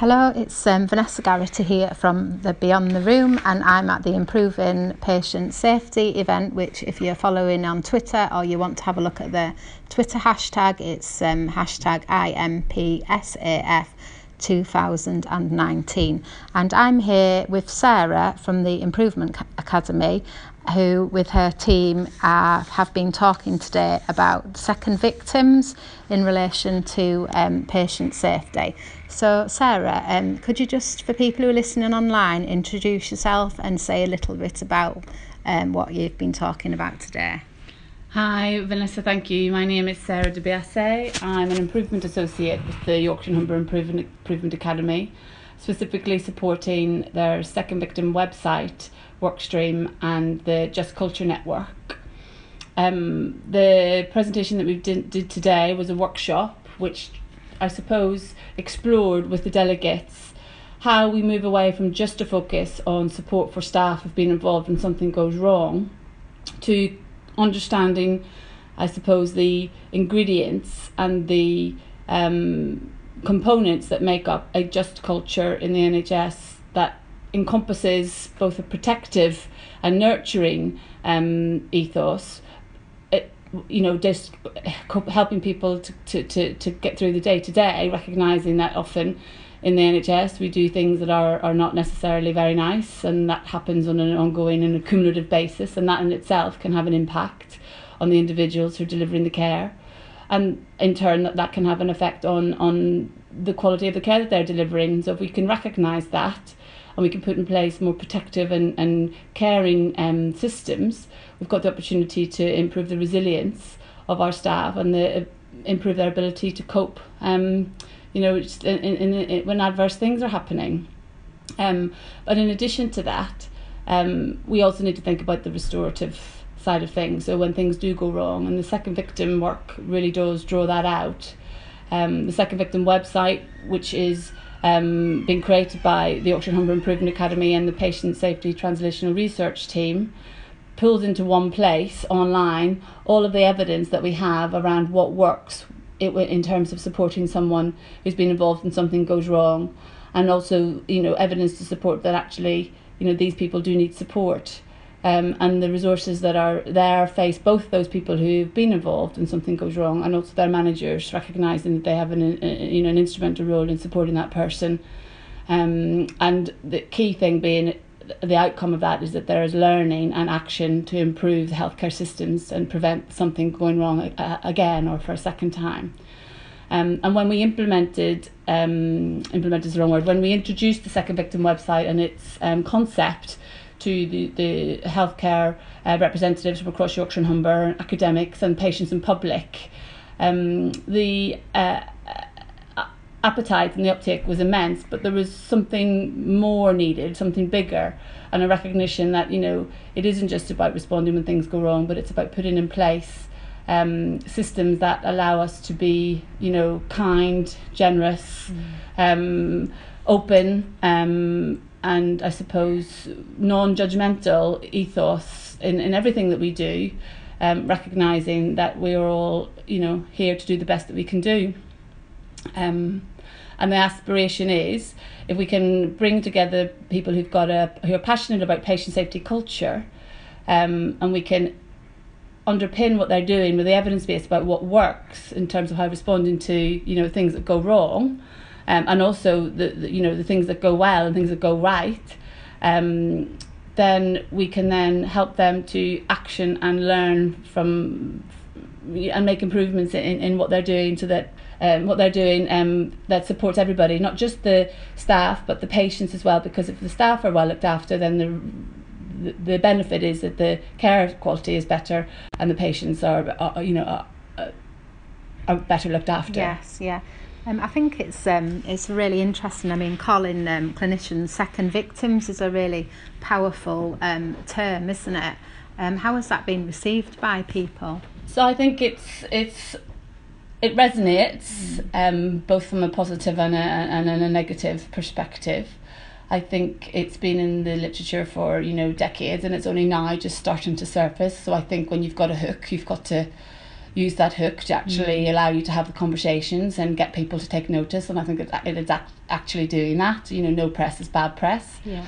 Hello, it's um, Vanessa Garrity here from the Beyond the Room, and I'm at the Improving Patient Safety event. Which, if you're following on Twitter or you want to have a look at the Twitter hashtag, it's um, hashtag IMPSAF. 2019 and I'm here with Sarah from the Improvement Academy who, with her team, uh, have been talking today about second victims in relation to um, patient safety. So, Sarah, um, could you just, for people who are listening online, introduce yourself and say a little bit about um, what you've been talking about today? Hi, Vanessa, thank you. My name is Sarah DeBiase. I'm an Improvement Associate with the Yorkshire Humber Improvement, Improvement Academy, specifically supporting their second victim website workstream and the Just Culture Network. Um, the presentation that we did, did today was a workshop which I suppose explored with the delegates how we move away from just a focus on support for staff if being involved when something goes wrong to understanding, I suppose, the ingredients and the um, components that make up a just culture in the NHS that encompasses both a protective and nurturing um, ethos. It, you know, just helping people to, to, to, to get through the day to day, recognizing that often in the NHS we do things that are, are not necessarily very nice, and that happens on an ongoing and cumulative basis, and that in itself can have an impact on the individuals who are delivering the care. And in turn, that, that can have an effect on, on the quality of the care that they're delivering. So, if we can recognise that and we can put in place more protective and, and caring um, systems, we've got the opportunity to improve the resilience of our staff and the, uh, improve their ability to cope. Um, you know, in, in, in, when adverse things are happening. Um, but in addition to that, um, we also need to think about the restorative side of things. So when things do go wrong, and the second victim work really does draw that out. Um, the second victim website, which is um, being created by the Yorkshire Humber Improvement Academy and the Patient Safety Translational Research Team, pulls into one place online all of the evidence that we have around what works in terms of supporting someone who's been involved in something goes wrong, and also you know evidence to support that actually you know these people do need support. Um, and the resources that are there face both those people who've been involved and something goes wrong, and also their managers recognizing that they have an you know an instrumental role in supporting that person. Um, and the key thing being the outcome of that is that there is learning and action to improve the healthcare systems and prevent something going wrong again or for a second time. Um, and when we implemented, um, implemented is the wrong word, when we introduced the Second Victim website and its um, concept to the, the healthcare uh, representatives from across Yorkshire and Humber, academics and patients and public, um, the uh, uh, appetite and the uptake was immense, but there was something more needed, something bigger, and a recognition that you know it isn't just about responding when things go wrong, but it's about putting in place um, systems that allow us to be, you know, kind, generous, mm. um, open, um, and I suppose non-judgmental ethos in, in everything that we do, um, recognizing that we're all you know here to do the best that we can do. Um, and the aspiration is if we can bring together people who've got a who are passionate about patient safety culture, um, and we can underpin what they're doing with the evidence base about what works in terms of how responding to you know things that go wrong um, and also the, the, you know the things that go well and things that go right, um, then we can then help them to action and learn from and make improvements in, in what they're doing so that um, what they're doing um, that supports everybody, not just the staff but the patients as well. Because if the staff are well looked after, then the the benefit is that the care quality is better and the patients are, are you know are, are better looked after. Yes, yeah. Um, I think it's um, it's really interesting. I mean, calling um, clinicians second victims is a really powerful um, term, isn't it? Um, how has that been received by people? So I think it's it's it resonates um, both from a positive and a, and a negative perspective. I think it's been in the literature for you know decades, and it's only now just starting to surface. So I think when you've got a hook, you've got to use that hook to actually Mm. allow you to have the conversations and get people to take notice. And I think it, it is actually doing that. You know, no press is bad press. Yeah.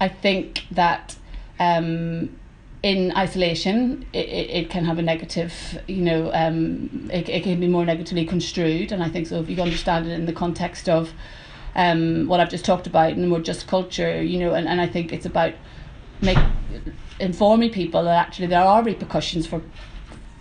I think that um, in isolation, it, it, it can have a negative, you know, um, it, it can be more negatively construed. And I think so if you understand it in the context of um, what I've just talked about and the more just culture, you know, and, and I think it's about make informing people that actually there are repercussions for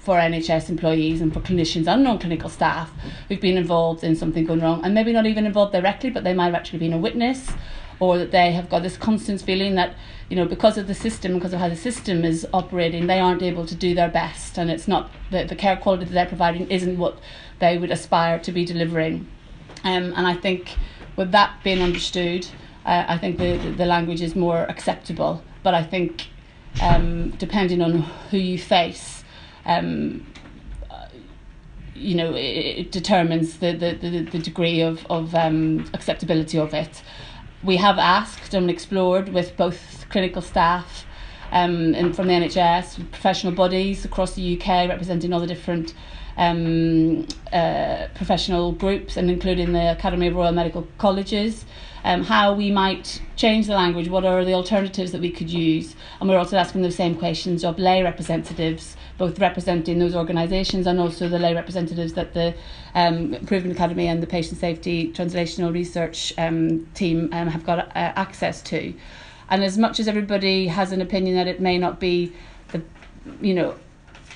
for NHS employees and for clinicians and non-clinical staff who've been involved in something going wrong and maybe not even involved directly but they might have actually been a witness or that they have got this constant feeling that you know because of the system because of how the system is operating they aren't able to do their best and it's not the, the care quality that they're providing isn't what they would aspire to be delivering. Um, and I think with that being understood uh, I think the, the, language is more acceptable. But I think um, depending on who you face um, uh, you know, it, determines the, the, the, the degree of, of um, acceptability of it. We have asked and explored with both clinical staff um, and from the NHS, professional bodies across the UK representing all the different um, uh, professional groups and including the Academy of Royal Medical Colleges, um, how we might change the language, what are the alternatives that we could use. And we're also asking the same questions of lay representatives, both representing those organisations and also the lay representatives that the um, Improvement Academy and the Patient Safety Translational Research um, team um, have got uh, access to. And as much as everybody has an opinion that it may not be the, you know,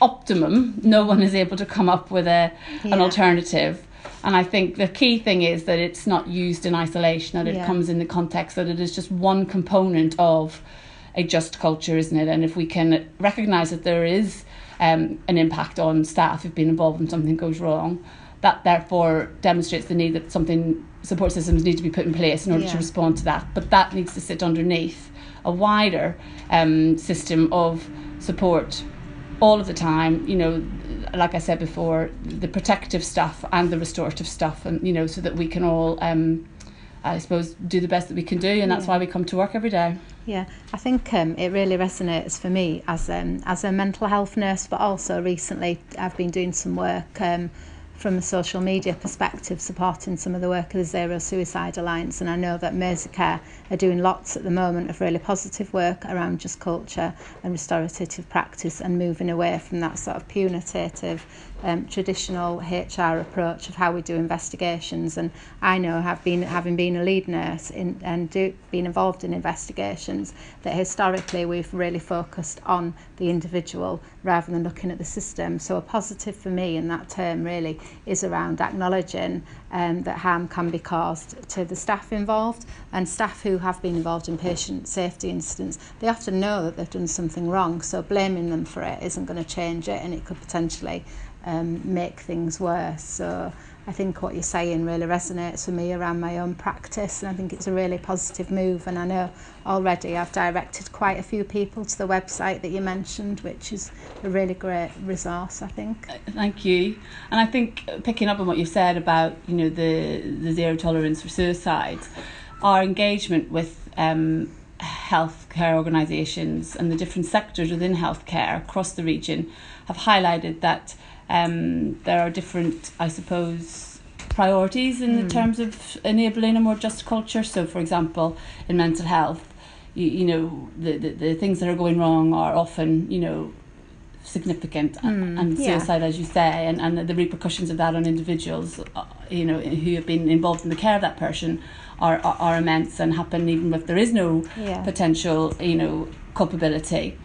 optimum, no one is able to come up with a an alternative. And I think the key thing is that it's not used in isolation, that it Yeah. comes in the context that it is just one component of a just culture, isn't it? And if we can recognise that there is um, an impact on staff who've been involved when something goes wrong, that therefore demonstrates the need that something support systems need to be put in place in order to respond to that. But that needs to sit underneath a wider um, system of support all of the time. You know, like I said before, the protective stuff and the restorative stuff, and you know, so that we can all. Um, I suppose, do the best that we can do, and yeah. that's why we come to work every day. Yeah, I think um, it really resonates for me as um, as a mental health nurse, but also recently I've been doing some work um, from a social media perspective supporting some of the work of the Zero Suicide Alliance and I know that Merseycare are doing lots at the moment of really positive work around just culture and restorative practice and moving away from that sort of punitive um, traditional HR approach of how we do investigations. And I know, have been having been a lead nurse in, and do, been involved in investigations, that historically we've really focused on the individual rather than looking at the system. So a positive for me in that term really is around acknowledging um, that harm can be caused to the staff involved and staff who have been involved in patient safety incidents. They often know that they've done something wrong, so blaming them for it isn't going to change it and it could potentially um, make things worse. So I think what you're saying really resonates with me around my own practice and I think it's a really positive move and I know already I've directed quite a few people to the website that you mentioned which is a really great resource I think. Thank you. And I think uh, picking up on what you said about you know the the zero tolerance for suicide, our engagement with um, healthcare organisations and the different sectors within healthcare across the region have highlighted that um, there are different, I suppose, priorities in Mm. terms of enabling a more just culture. So, for example, in mental health, you, you know the, the the things that are going wrong are often you know significant Mm, and yeah. suicide as you say and, and the repercussions of that on individuals uh, you know who have been involved in the care of that person are, are, are immense and happen even if there is no Yeah. potential you know culpability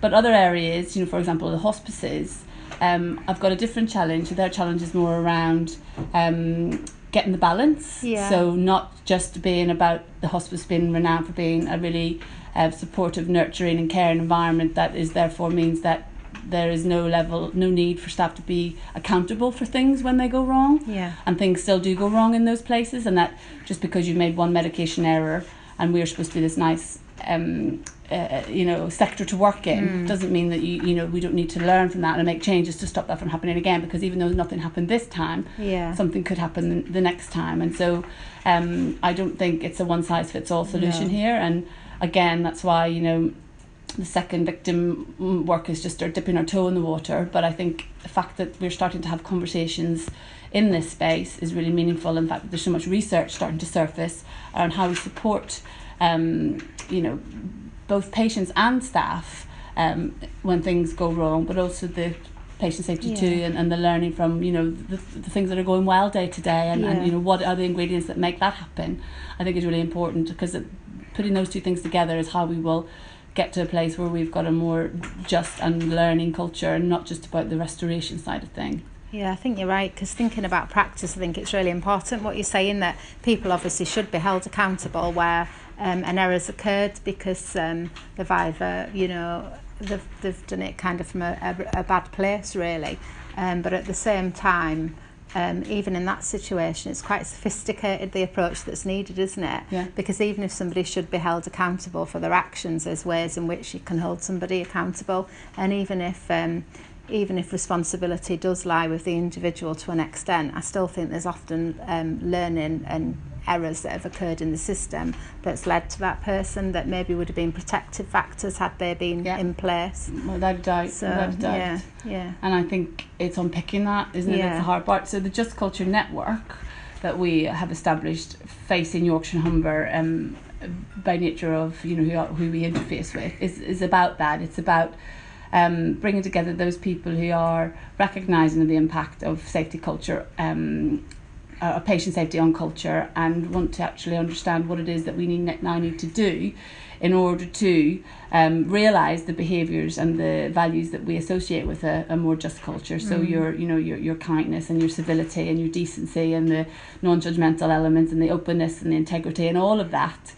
but other areas you know for example the hospices um, I've got a different challenge their challenge is more around um, getting the balance Yeah. so not just being about the hospice being renowned for being a really uh, supportive nurturing and caring environment that is therefore means that there is no level no need for staff to be accountable for things when they go wrong Yeah. and things still do go wrong in those places and that just because you've made one medication error and we're supposed to be this nice um, uh, you know sector to work in Mm. doesn't mean that you you know we don't need to learn from that and make changes to stop that from happening again because even though nothing happened this time Yeah. something could happen the- next time and so um, I don't think it's a one size fits all solution No. here and again that's why you know the second victim work is just our dipping our toe in the water. But I think the fact that we're starting to have conversations in this space is really meaningful. In fact, there's so much research starting to surface around how we support, um, you know, both patients and staff um, when things go wrong, but also the patient safety yeah. too and, and the learning from you know the, the things that are going well day to day and, yeah. and you know what are the ingredients that make that happen i think is really important because it, putting those two things together is how we will get to a place where we've got a more just and learning culture and not just about the restoration side of things yeah, I think you're right because thinking about practice, I think it's really important what you're saying that people obviously should be held accountable where um, an error's occurred because um, they've either, you know, they've, they've done it kind of from a, a, a bad place, really. Um, but at the same time, um, even in that situation, it's quite sophisticated the approach that's needed, isn't it? Yeah. Because even if somebody should be held accountable for their actions, there's ways in which you can hold somebody accountable. And even if um, even if responsibility does lie with the individual to an extent, I still think there's often um, learning and errors that have occurred in the system that's led to that person that maybe would have been protective factors had they been yeah. in place. Without a doubt. So, without a doubt. Yeah, yeah. And I think it's unpicking that, isn't it? Yeah. It's the hard part. So the Just Culture Network that we have established facing Yorkshire and Humber um, by nature of you know who, who we interface with is, is about that. It's about um, bringing together those people who are recognising the impact of safety culture um, uh, patient safety on culture and want to actually understand what it is that we need now need to do in order to um, realize the behaviors and the values that we associate with a, a more just culture so mm. your you know your, your kindness and your civility and your decency and the non-judgmental elements and the openness and the integrity and all of that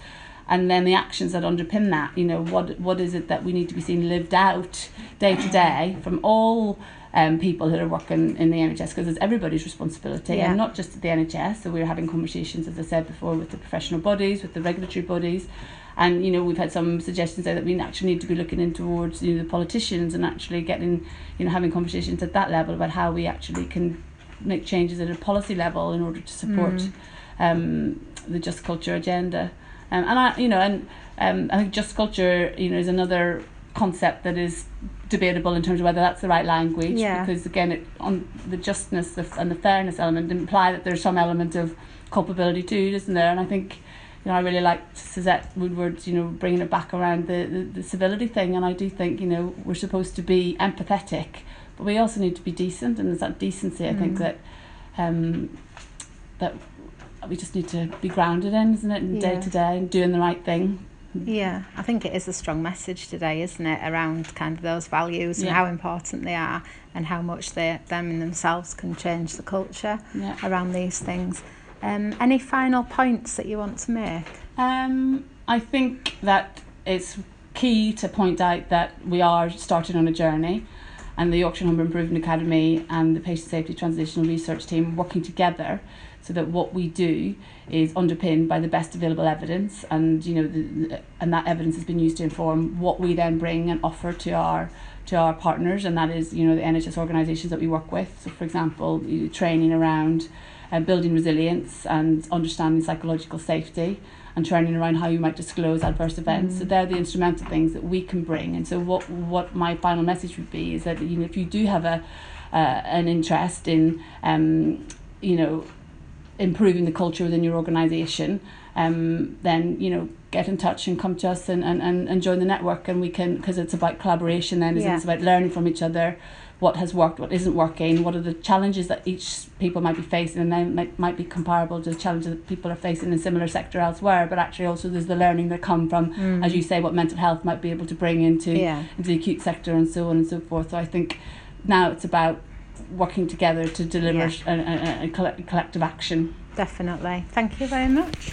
and then the actions that underpin that you know what what is it that we need to be seen lived out day to day from all um, people who are working in the NHS because it's everybody's responsibility yeah. and not just the NHS. So we're having conversations, as I said before, with the professional bodies, with the regulatory bodies. And you know we've had some suggestions there that we actually need to be looking in towards you know the politicians and actually getting you know having conversations at that level about how we actually can make changes at a policy level in order to support mm. um, the just culture agenda. Um, and I you know and um, I think just culture you know is another concept that is debatable in terms of whether that's the right language yeah. because again it, on the justness and the fairness element imply that there's some element of culpability too isn't there and I think you know I really like Suzette Woodward's you know bringing it back around the, the, the civility thing and I do think you know we're supposed to be empathetic but we also need to be decent and there's that decency I mm. think that um, that we just need to be grounded in isn't it yeah. day to day and doing the right thing yeah, I think it is a strong message today, isn't it, around kind of those values yeah. and how important they are and how much they them in themselves can change the culture yeah. around these things. Um, any final points that you want to make? Um, I think that it's key to point out that we are starting on a journey and the Yorkshire Humber Improvement Academy and the Patient Safety Translational Research Team working together so that what we do is underpinned by the best available evidence and you know the, and that evidence has been used to inform what we then bring and offer to our to our partners and that is you know the NHS organisations that we work with so for example training around uh, building resilience and understanding psychological safety and training around how you might disclose adverse events. Mm. So they're the instrumental things that we can bring. And so what what my final message would be is that you know if you do have a uh, an interest in um, you know improving the culture within your organization um, then you know get in touch and come to us and, and, and and join the network and we can because it's about collaboration then yeah. it's about learning from each other what has worked what isn't working what are the challenges that each people might be facing and then might, might be comparable to the challenges that people are facing in a similar sector elsewhere but actually also there's the learning that come from mm. as you say what mental health might be able to bring into yeah. into the acute sector and so on and so forth so I think now it's about working together to deliver yeah. a, a, a, collective action. Definitely. Thank you very much.